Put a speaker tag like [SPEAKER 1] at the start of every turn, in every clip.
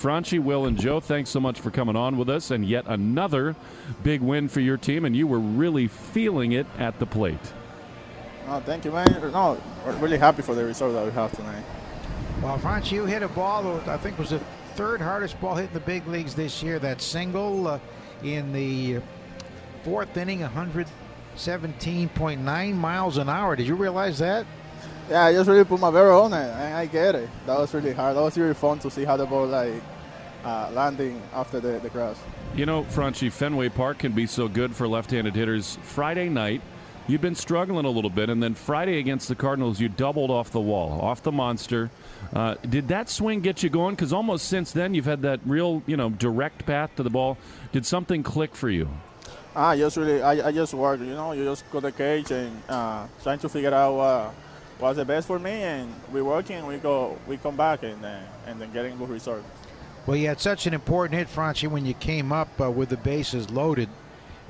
[SPEAKER 1] Franchy, Will, and Joe, thanks so much for coming on with us. And yet another big win for your team, and you were really feeling it at the plate.
[SPEAKER 2] Oh, thank you, man. No, we're really happy for the result that we have tonight.
[SPEAKER 3] Well, Franchy, you hit a ball that I think was the third hardest ball hit in the big leagues this year. That single uh, in the fourth inning, 117.9 miles an hour. Did you realize that?
[SPEAKER 2] Yeah, I just really put my barrel on it, and I get it. That was really hard. That was really fun to see how the ball like uh, landing after the, the grass.
[SPEAKER 1] You know, Franchy, Fenway Park can be so good for left-handed hitters. Friday night, you've been struggling a little bit, and then Friday against the Cardinals, you doubled off the wall, off the monster. Uh, did that swing get you going? Because almost since then, you've had that real, you know, direct path to the ball. Did something click for you?
[SPEAKER 2] Ah, just really, I, I just work. You know, you just go to the cage and uh, trying to figure out what's the best for me, and we working. We go, we come back, and uh, and then getting good results.
[SPEAKER 3] Well, you had such an important hit, Franchy, when you came up uh, with the bases loaded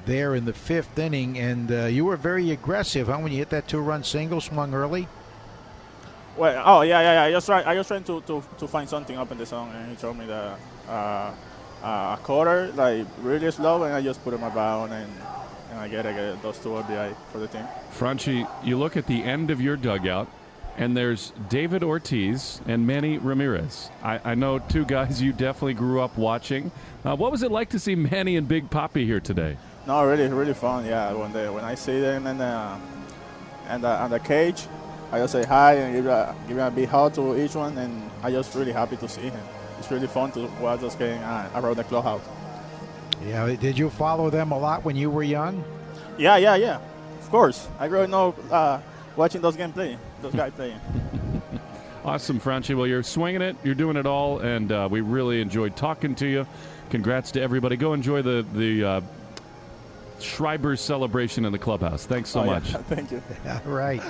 [SPEAKER 3] there in the fifth inning, and uh, you were very aggressive, huh? When you hit that two-run single, swung early.
[SPEAKER 2] Well, oh yeah, yeah, yeah. I just try, I just trying to, to, to find something up in the song, and he told me that uh, uh, a quarter, like really slow, and I just put in my bound, and and I get, I get those two RBI for the team.
[SPEAKER 1] Franchy, you look at the end of your dugout, and there's David Ortiz and Manny Ramirez. I, I know two guys you definitely grew up watching. Uh, what was it like to see Manny and Big Papi here today?
[SPEAKER 2] No, really, really fun. Yeah, when they when I see them in the and the, and the cage, I just say hi and give a give a big hug to each one, and I just really happy to see him. It's really fun to watch us getting uh, around the clubhouse.
[SPEAKER 3] Yeah, did you follow them a lot when you were young?
[SPEAKER 2] Yeah, yeah, yeah. Of course, I really know uh, watching those game play, those guys playing.
[SPEAKER 1] Awesome, Franchy. Well, you're swinging it. You're doing it all, and uh, we really enjoyed talking to you. Congrats to everybody. Go enjoy the the uh, Schreiber celebration in the clubhouse. Thanks so
[SPEAKER 2] Oh, yeah.
[SPEAKER 1] much.
[SPEAKER 2] Thank you.
[SPEAKER 3] All right.